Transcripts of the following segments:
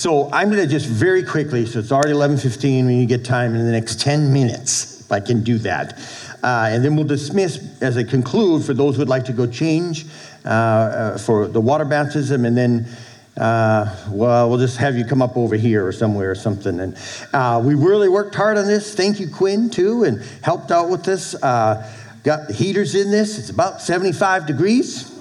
So I'm going to just very quickly, so it's already 11.15, we need to get time in the next 10 minutes, if I can do that. Uh, and then we'll dismiss as I conclude for those who would like to go change uh, uh, for the water baptism, and then uh, well, we'll just have you come up over here or somewhere or something. And uh, we really worked hard on this. Thank you, Quinn, too, and helped out with this. Uh, got the heaters in this. It's about 75 degrees.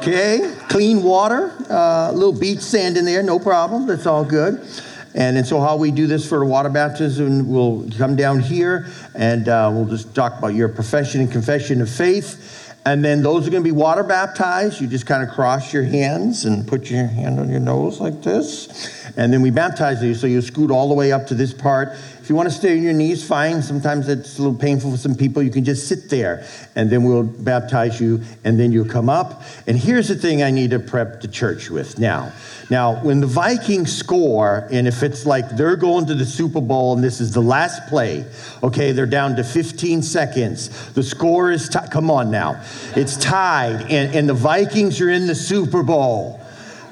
Okay, clean water, uh, a little beach sand in there, no problem. That's all good. And, and so, how we do this for water baptism, we'll come down here and uh, we'll just talk about your profession and confession of faith. And then those are going to be water baptized. You just kind of cross your hands and put your hand on your nose like this. And then we baptize you. So you scoot all the way up to this part you want to stay on your knees, fine. Sometimes it's a little painful for some people. You can just sit there, and then we'll baptize you, and then you'll come up. And here's the thing I need to prep the church with now. Now, when the Vikings score, and if it's like they're going to the Super Bowl and this is the last play, okay, they're down to 15 seconds. The score is, come on now, it's tied, and, and the Vikings are in the Super Bowl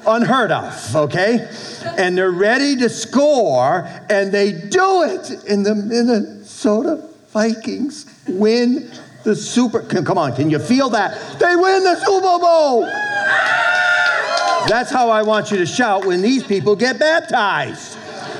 unheard of, okay? And they're ready to score, and they do it. And the Minnesota Vikings win the Super. Come on, can you feel that? They win the Super Bowl. That's how I want you to shout when these people get baptized.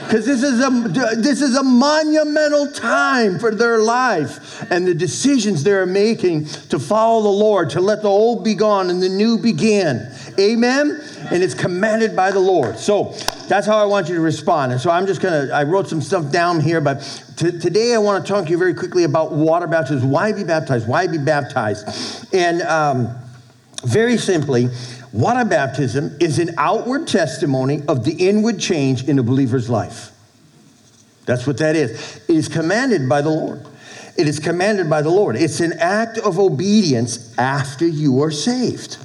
Because this, is a, this is a monumental time for their life and the decisions they're making to follow the Lord, to let the old be gone and the new begin. Amen? and it's commanded by the Lord. So that's how I want you to respond. And so I'm just going to, I wrote some stuff down here, but t- today I want to talk to you very quickly about water baptism. Why be baptized? Why be baptized? And um, very simply, water baptism is an outward testimony of the inward change in a believer's life. That's what that is. It is commanded by the Lord. It is commanded by the Lord. It's an act of obedience after you are saved.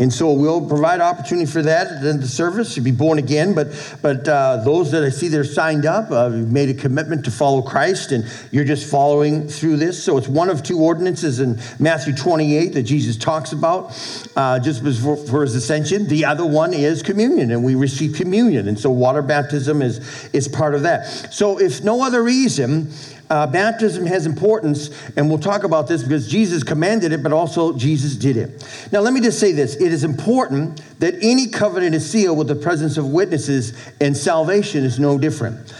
And so we'll provide opportunity for that in the service to be born again. But, but uh, those that I see that are signed up, uh, made a commitment to follow Christ, and you're just following through this. So it's one of two ordinances in Matthew 28 that Jesus talks about uh, just for, for his ascension. The other one is communion, and we receive communion. And so water baptism is, is part of that. So if no other reason, uh, baptism has importance, and we'll talk about this because Jesus commanded it, but also Jesus did it. Now, let me just say this it is important that any covenant is sealed with the presence of witnesses, and salvation is no different.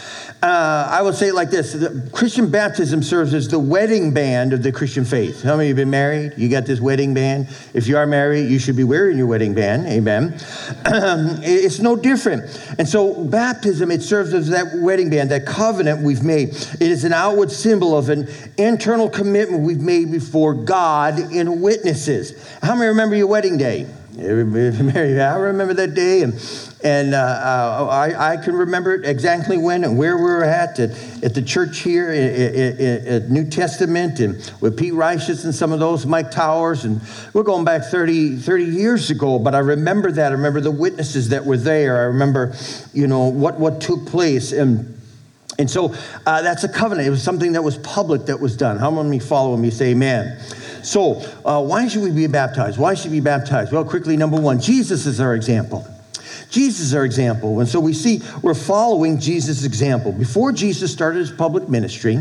Uh, I will say it like this Christian baptism serves as the wedding band of the Christian faith. How many of you have been married? You got this wedding band? If you are married, you should be wearing your wedding band. Amen. it's no different. And so, baptism, it serves as that wedding band, that covenant we've made. It is an outward symbol of an internal commitment we've made before God in witnesses. How many remember your wedding day? I remember that day, and and uh, uh, I, I, can remember exactly when and where we were at at, at the church here at, New Testament and with Pete Reiches and some of those, Mike Towers. And we're going back 30, 30 years ago, but I remember that. I remember the witnesses that were there. I remember, you know, what, what took place. And and so uh, that's a covenant. It was something that was public that was done. How many follow me? Say amen. So, uh, why should we be baptized? Why should we be baptized? Well, quickly, number one, Jesus is our example. Jesus is our example. And so we see we're following Jesus' example. Before Jesus started his public ministry,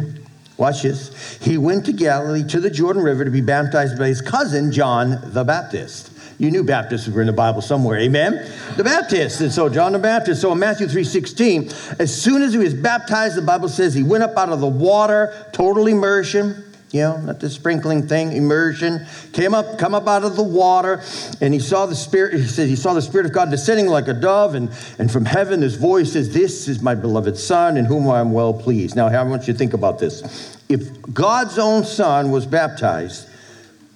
watch this, he went to Galilee to the Jordan River to be baptized by his cousin, John the Baptist. You knew Baptists were in the Bible somewhere, amen? The Baptist. And so John the Baptist. So in Matthew 3:16, as soon as he was baptized, the Bible says he went up out of the water, total immersion you know, not the sprinkling thing, immersion. Came up, come up out of the water, and he saw the Spirit, he said he saw the Spirit of God descending like a dove, and, and from heaven this voice says, This is my beloved Son, in whom I am well pleased. Now, I want you to think about this. If God's own Son was baptized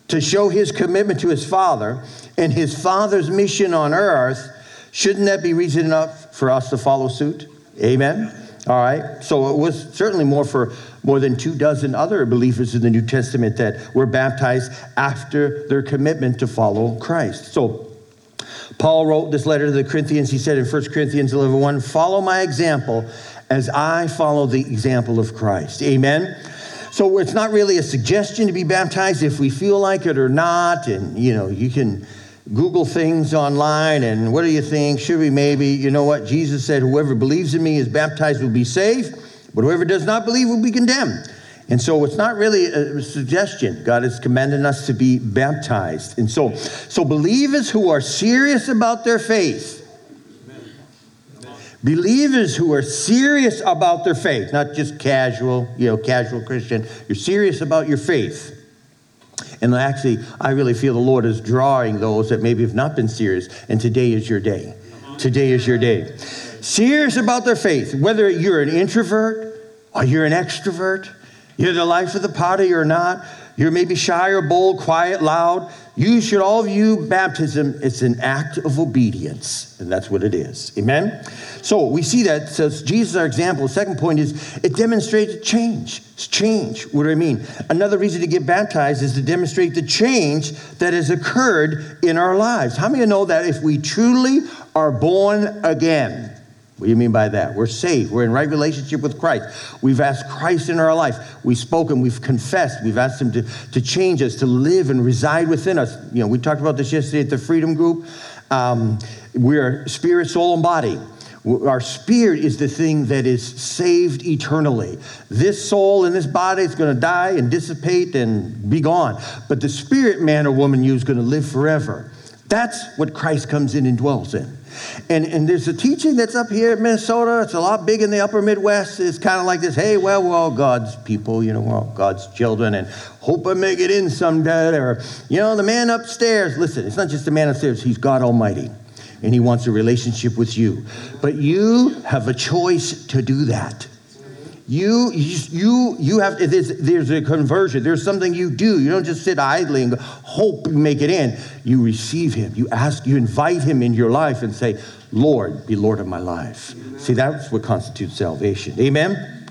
to show his commitment to his Father and his Father's mission on earth, shouldn't that be reason enough for us to follow suit? Amen. All right. So it was certainly more for more than two dozen other believers in the New Testament that were baptized after their commitment to follow Christ. So Paul wrote this letter to the Corinthians. He said in 1 Corinthians 11 1, Follow my example as I follow the example of Christ. Amen. So it's not really a suggestion to be baptized if we feel like it or not. And, you know, you can Google things online and what do you think? Should we maybe? You know what? Jesus said, Whoever believes in me is baptized will be saved, but whoever does not believe will be condemned. And so it's not really a suggestion. God is commanding us to be baptized. And so, so believers who are serious about their faith, believers who are serious about their faith, not just casual, you know, casual Christian, you're serious about your faith. And actually, I really feel the Lord is drawing those that maybe have not been serious, and today is your day. Today is your day. Serious about their faith, whether you're an introvert or you're an extrovert, you're the life of the party or not. You're maybe shy or bold, quiet, loud. You should all view baptism as an act of obedience, and that's what it is. Amen? So we see that says Jesus our example. The second point is it demonstrates change. It's change. What do I mean? Another reason to get baptized is to demonstrate the change that has occurred in our lives. How many of you know that if we truly are born again, what do you mean by that? We're saved. We're in right relationship with Christ. We've asked Christ in our life. We've spoken. We've confessed. We've asked Him to, to change us, to live and reside within us. You know, we talked about this yesterday at the Freedom Group. Um, we're spirit, soul, and body. Our spirit is the thing that is saved eternally. This soul and this body is going to die and dissipate and be gone. But the spirit man or woman you is going to live forever. That's what Christ comes in and dwells in. And, and there's a teaching that's up here in Minnesota. It's a lot big in the upper Midwest. It's kind of like this hey, well, we're all God's people, you know, we're all God's children, and hope I make it in someday. Or, you know, the man upstairs, listen, it's not just the man upstairs, he's God Almighty. And he wants a relationship with you. But you have a choice to do that. You, you, you have, there's, there's a conversion. There's something you do. You don't just sit idly and hope you make it in. You receive him. You ask, you invite him in your life and say, Lord, be Lord of my life. Amen. See, that's what constitutes salvation. Amen?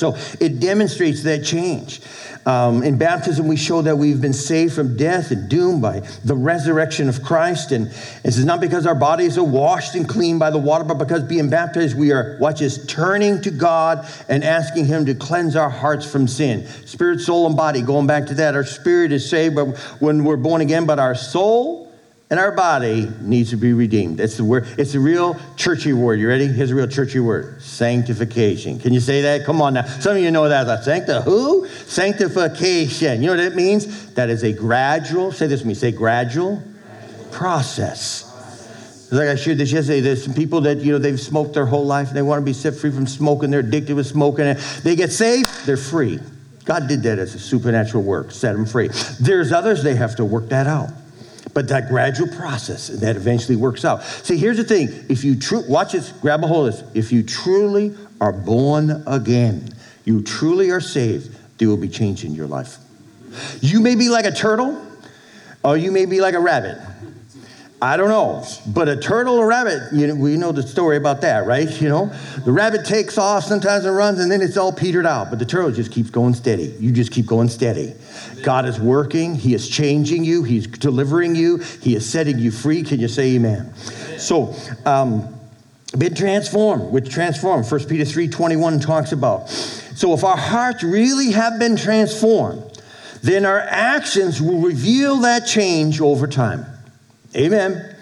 So it demonstrates that change. Um, in baptism, we show that we've been saved from death and doom by the resurrection of Christ. And this is not because our bodies are washed and clean by the water, but because being baptized, we are, watch this, turning to God and asking Him to cleanse our hearts from sin. Spirit, soul, and body, going back to that, our spirit is saved when we're born again, but our soul, and our body needs to be redeemed. That's the word. It's a real churchy word. You ready? Here's a real churchy word: sanctification. Can you say that? Come on now. Some of you know that. Like, Sancta who? Sanctification. You know what it means? That is a gradual. Say this with me. Say gradual process. Like I shared this yesterday, there's some people that, you know, they've smoked their whole life and they want to be set free from smoking. They're addicted with smoking. And they get saved, they're free. God did that as a supernatural work, set them free. There's others, they have to work that out but that gradual process that eventually works out. See, here's the thing: if you watch this, grab a hold of this. If you truly are born again, you truly are saved. There will be change in your life. You may be like a turtle, or you may be like a rabbit. I don't know, but a turtle or rabbit, you know, we know the story about that, right? You know, the rabbit takes off sometimes and runs, and then it's all petered out. But the turtle just keeps going steady. You just keep going steady. God is working. He is changing you. He's delivering you. He is setting you free. Can you say Amen? So, um, been transformed. Which transformed? 1 Peter three twenty one talks about. So, if our hearts really have been transformed, then our actions will reveal that change over time. Amen.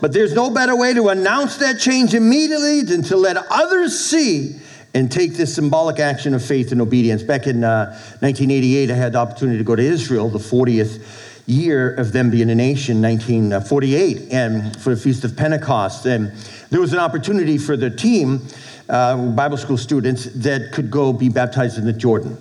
But there's no better way to announce that change immediately than to let others see and take this symbolic action of faith and obedience. Back in uh, 1988, I had the opportunity to go to Israel, the 40th year of them being a nation, 1948, and for the Feast of Pentecost. And there was an opportunity for the team, uh, Bible school students, that could go be baptized in the Jordan.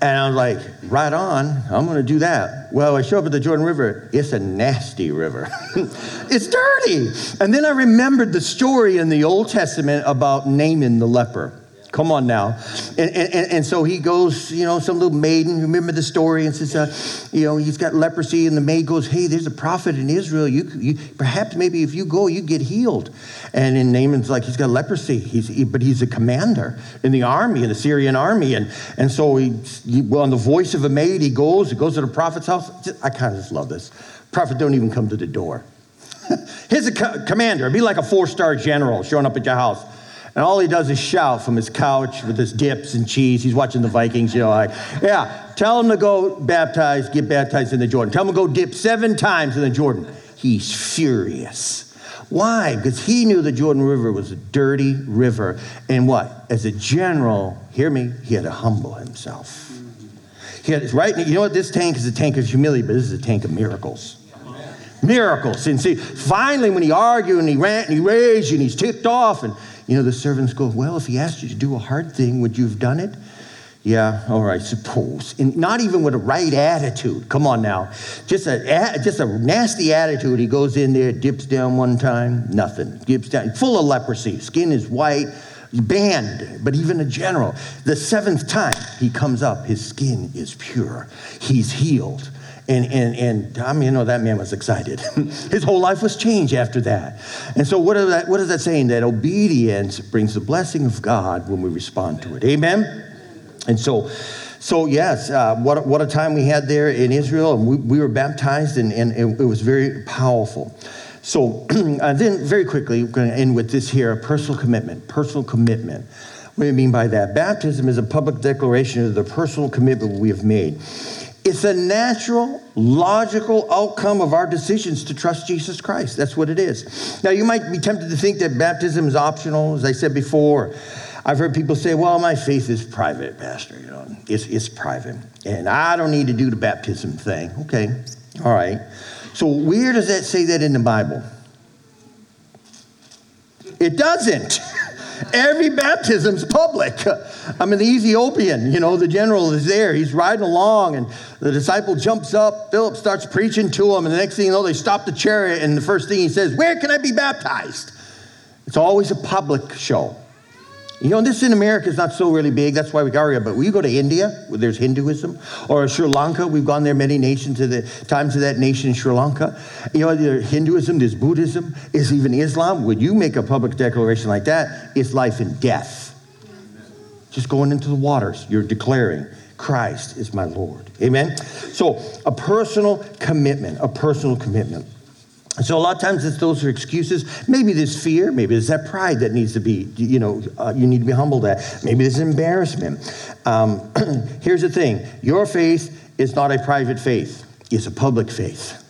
And I was like, right on, I'm gonna do that. Well, I show up at the Jordan River, it's a nasty river. it's dirty. And then I remembered the story in the Old Testament about Naaman the leper. Come on now. And, and, and so he goes, you know, some little maiden, remember the story, and says, uh, you know, he's got leprosy, and the maid goes, hey, there's a prophet in Israel. You, you Perhaps maybe if you go, you get healed. And then Naaman's like, he's got leprosy, he's, he, but he's a commander in the army, in the Syrian army. And, and so he, he, well, on the voice of a maid, he goes, he goes to the prophet's house. I kind of just love this. Prophet don't even come to the door. Here's a co- commander, be like a four star general showing up at your house. And all he does is shout from his couch with his dips and cheese. He's watching the Vikings, you know, like, yeah, tell him to go baptize, get baptized in the Jordan. Tell him to go dip seven times in the Jordan. He's furious. Why? Because he knew the Jordan River was a dirty river. And what? As a general, hear me, he had to humble himself. He had, right? You know what? This tank is a tank of humility, but this is a tank of miracles miracles. And see, finally, when he argued and he rant and he raged and he's ticked off, and you know, the servants go, Well, if he asked you to do a hard thing, would you have done it? Yeah, all right, suppose. And not even with a right attitude. Come on now. Just a, just a nasty attitude. He goes in there, dips down one time, nothing. Dips down, full of leprosy. Skin is white, banned, but even a general. The seventh time he comes up, his skin is pure. He's healed. And, and, and I mean, you know, that man was excited. His whole life was changed after that. And so, what that, what is that saying? That obedience brings the blessing of God when we respond to it. Amen? And so, so yes, uh, what, what a time we had there in Israel. And we, we were baptized, and, and it, it was very powerful. So, uh, then very quickly, we're going to end with this here a personal commitment. Personal commitment. What do you mean by that? Baptism is a public declaration of the personal commitment we have made. It's a natural, logical outcome of our decisions to trust Jesus Christ. That's what it is. Now, you might be tempted to think that baptism is optional, as I said before. I've heard people say, well, my faith is private, Pastor. You know, it's, it's private. And I don't need to do the baptism thing. Okay, all right. So, where does that say that in the Bible? It doesn't. Every baptism's public. I mean, the Ethiopian, you know, the general is there. He's riding along, and the disciple jumps up. Philip starts preaching to him, and the next thing you know, they stop the chariot, and the first thing he says, Where can I be baptized? It's always a public show. You know, this in America is not so really big. That's why we got here. But when you go to India, where there's Hinduism, or Sri Lanka, we've gone there many nations to the times of that nation, Sri Lanka. You know, there's Hinduism, there's Buddhism, there's even Islam. When you make a public declaration like that, it's life and death. Just going into the waters, you're declaring Christ is my Lord. Amen? So, a personal commitment, a personal commitment. So a lot of times it's those are excuses. Maybe there's fear. Maybe there's that pride that needs to be, you know, uh, you need to be humbled at. Maybe there's embarrassment. Um, here's the thing: your faith is not a private faith; it's a public faith.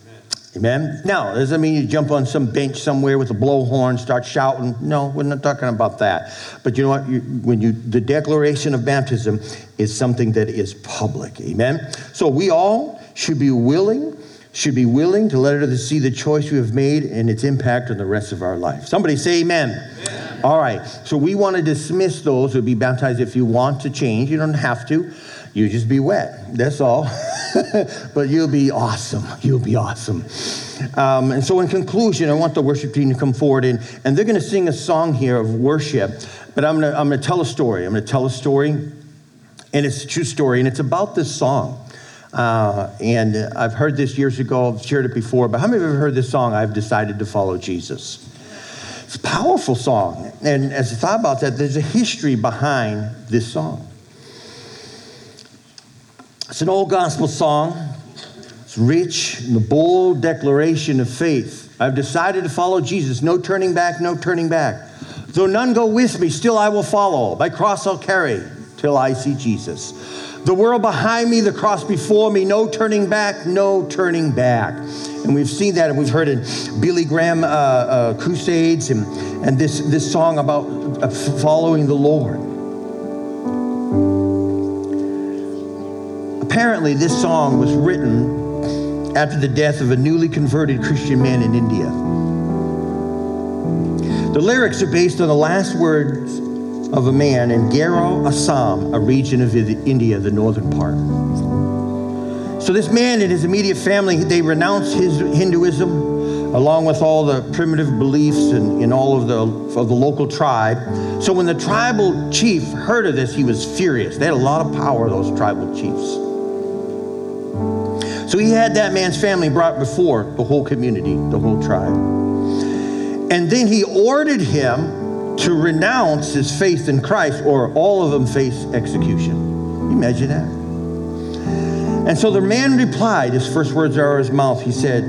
Amen. Now, does that mean you jump on some bench somewhere with a blowhorn, start shouting? No, we're not talking about that. But you know what? You, when you the declaration of baptism is something that is public. Amen. So we all should be willing should be willing to let others see the choice we have made and its impact on the rest of our life. Somebody say amen. amen. All right. So we want to dismiss those who be baptized if you want to change. You don't have to. You just be wet. That's all. but you'll be awesome. You'll be awesome. Um, and so, in conclusion, I want the worship team to come forward and, and they're going to sing a song here of worship. But I'm going to I'm going to tell a story. I'm going to tell a story, and it's a true story, and it's about this song. Uh, and I've heard this years ago, I've shared it before, but how many of you have heard this song, I've decided to follow Jesus? It's a powerful song. And as I thought about that, there's a history behind this song. It's an old gospel song. It's rich in the bold declaration of faith. I've decided to follow Jesus. No turning back, no turning back. Though none go with me, still I will follow. My cross I'll carry till I see Jesus. The world behind me, the cross before me, no turning back, no turning back. And we've seen that and we've heard in Billy Graham uh, uh, crusades and, and this, this song about uh, following the Lord. Apparently, this song was written after the death of a newly converted Christian man in India. The lyrics are based on the last words of a man in Garo, Assam, a region of India, the northern part. So this man and his immediate family, they renounced his Hinduism, along with all the primitive beliefs in, in all of the, of the local tribe. So when the tribal chief heard of this, he was furious. They had a lot of power, those tribal chiefs. So he had that man's family brought before the whole community, the whole tribe. And then he ordered him to renounce his faith in Christ, or all of them face execution. imagine that? And so the man replied, his first words are out of his mouth. He said,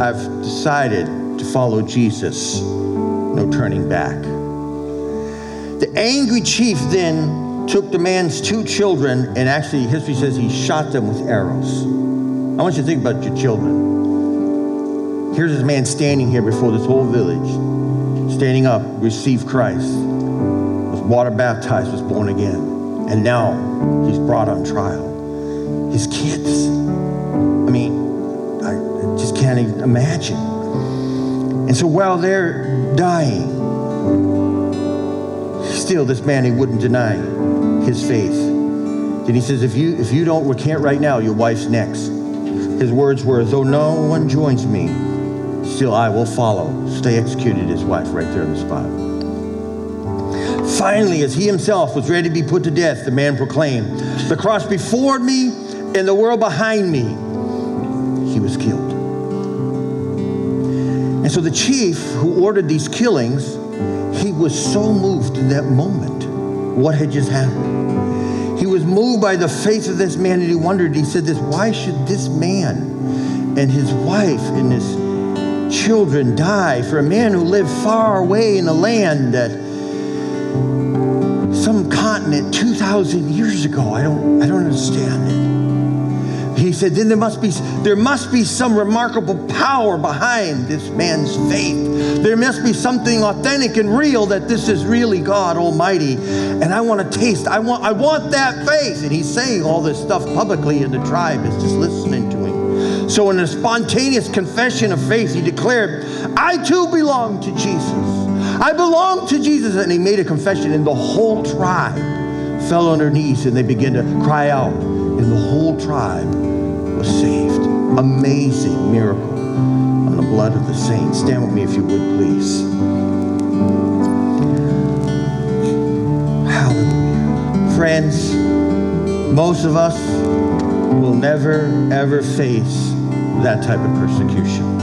I've decided to follow Jesus. No turning back. The angry chief then took the man's two children, and actually, history says he shot them with arrows. I want you to think about your children. Here's this man standing here before this whole village, standing up, received Christ, was water baptized, was born again, and now he's brought on trial. His kids. I mean, I just can't even imagine. And so while they're dying, still this man he wouldn't deny his faith. Then he says, if you if you don't recant right now, your wife's next. His words were, Though no one joins me, still I will follow. Stay executed his wife right there on the spot. Finally, as he himself was ready to be put to death, the man proclaimed, The cross before me and the world behind me. He was killed. And so the chief who ordered these killings, he was so moved in that moment what had just happened he was moved by the faith of this man and he wondered, he said this, why should this man and his wife and his children die for a man who lived far away in a land that some continent 2,000 years ago? I don't, I don't understand it. He said, then there must be there must be some remarkable power behind this man's faith. There must be something authentic and real that this is really God Almighty. And I want to taste, I want, I want that faith. And he's saying all this stuff publicly, and the tribe is just listening to. So in a spontaneous confession of faith, he declared, I too belong to Jesus. I belong to Jesus. And he made a confession, and the whole tribe fell on their knees and they began to cry out, and the whole tribe was saved. Amazing miracle on the blood of the saints. Stand with me if you would, please. Hallelujah. Friends, most of us will never, ever face that type of persecution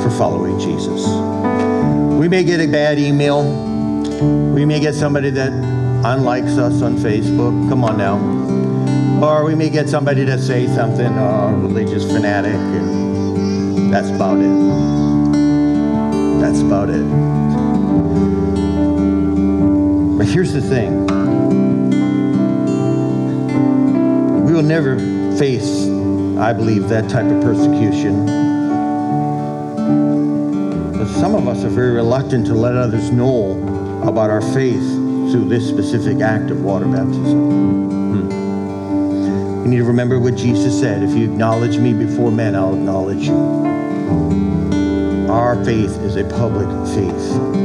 for following Jesus. We may get a bad email. We may get somebody that unlikes us on Facebook. Come on now or we may get somebody to say something, or religious fanatic, and that's about it. That's about it. But here's the thing we will never face, I believe, that type of persecution. But some of us are very reluctant to let others know about our faith through this specific act of water baptism. Hmm. You need to remember what Jesus said if you acknowledge me before men, I'll acknowledge you. Our faith is a public faith.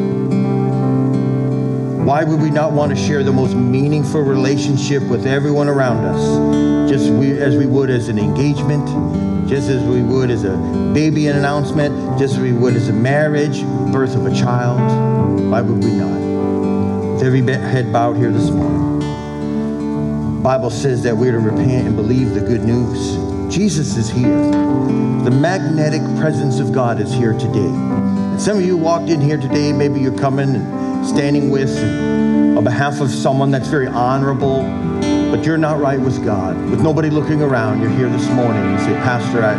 Why would we not want to share the most meaningful relationship with everyone around us, just as we would as an engagement, just as we would as a baby announcement, just as we would as a marriage, birth of a child? Why would we not? With every head bowed here this morning. Bible says that we're to repent and believe the good news. Jesus is here. The magnetic presence of God is here today. And some of you walked in here today, maybe you're coming and standing with on behalf of someone that's very honorable, but you're not right with God. With nobody looking around, you're here this morning. You say, Pastor, I,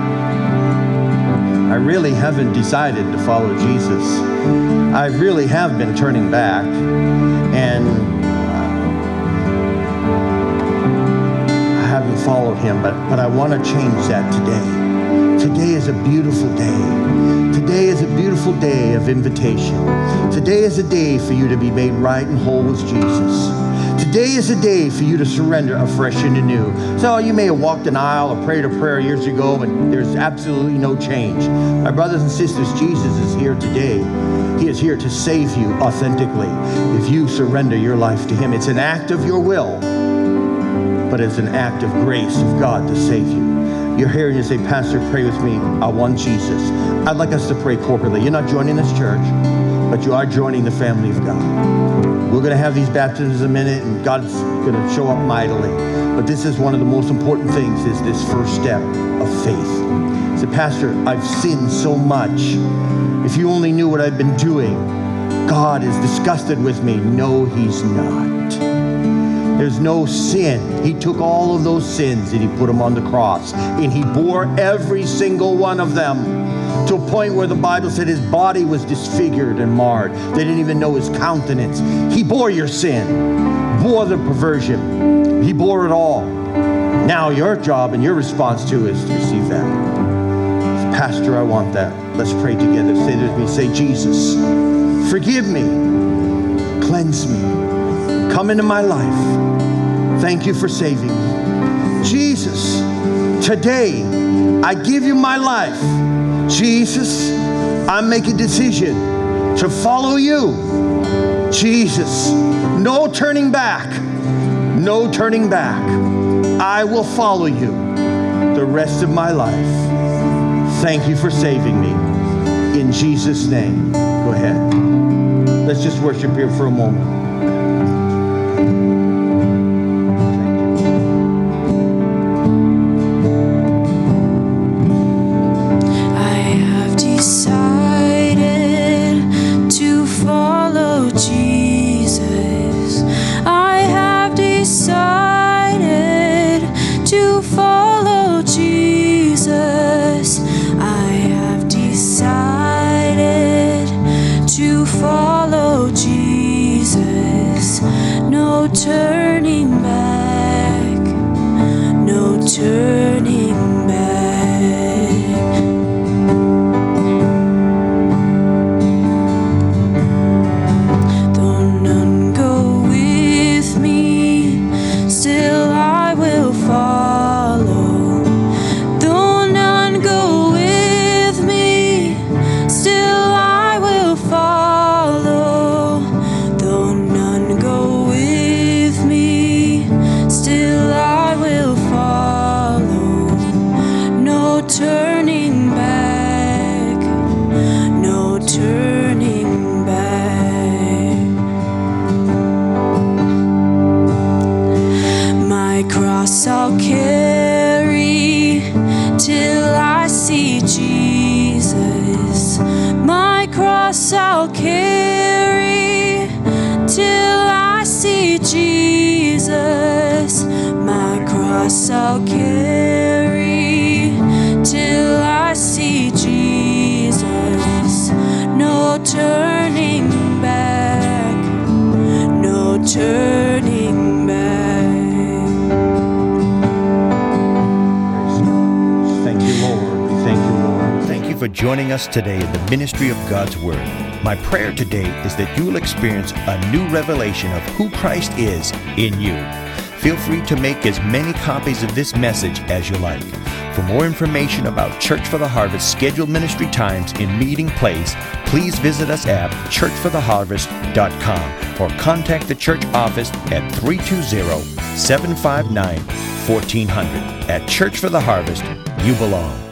I really haven't decided to follow Jesus. I really have been turning back. And I haven't followed him, but, but I want to change that today. Today is a beautiful day. Today is a beautiful day of invitation. Today is a day for you to be made right and whole with Jesus. Today is a day for you to surrender afresh and anew. So you may have walked an aisle or prayed a prayer years ago, and there's absolutely no change. My brothers and sisters, Jesus is here today. He is here to save you authentically if you surrender your life to Him. It's an act of your will but it's an act of grace of God to save you. you're here and you say, Pastor, pray with me. I want Jesus. I'd like us to pray corporately. You're not joining this church, but you are joining the family of God. We're going to have these baptisms in a minute, and God's going to show up mightily. But this is one of the most important things: is this first step of faith. Say, Pastor, I've sinned so much. If you only knew what I've been doing, God is disgusted with me. No, He's not. There's no sin. He took all of those sins and He put them on the cross, and He bore every single one of them to a point where the Bible said his body was disfigured and marred. They didn't even know his countenance. He bore your sin, bore the perversion, he bore it all. Now, your job and your response to is to receive that. Pastor, I want that. Let's pray together. Say with me. Say, Jesus, forgive me, cleanse me, come into my life. Thank you for saving me. Jesus, today I give you my life. Jesus, I make a decision to follow you. Jesus, no turning back, no turning back. I will follow you the rest of my life. Thank you for saving me. In Jesus' name. Go ahead. Let's just worship here for a moment. so for joining us today in the ministry of God's Word. My prayer today is that you will experience a new revelation of who Christ is in you. Feel free to make as many copies of this message as you like. For more information about Church for the Harvest scheduled ministry times and meeting place, please visit us at churchfortheharvest.com or contact the church office at 320 759 1400. At Church for the Harvest, you belong.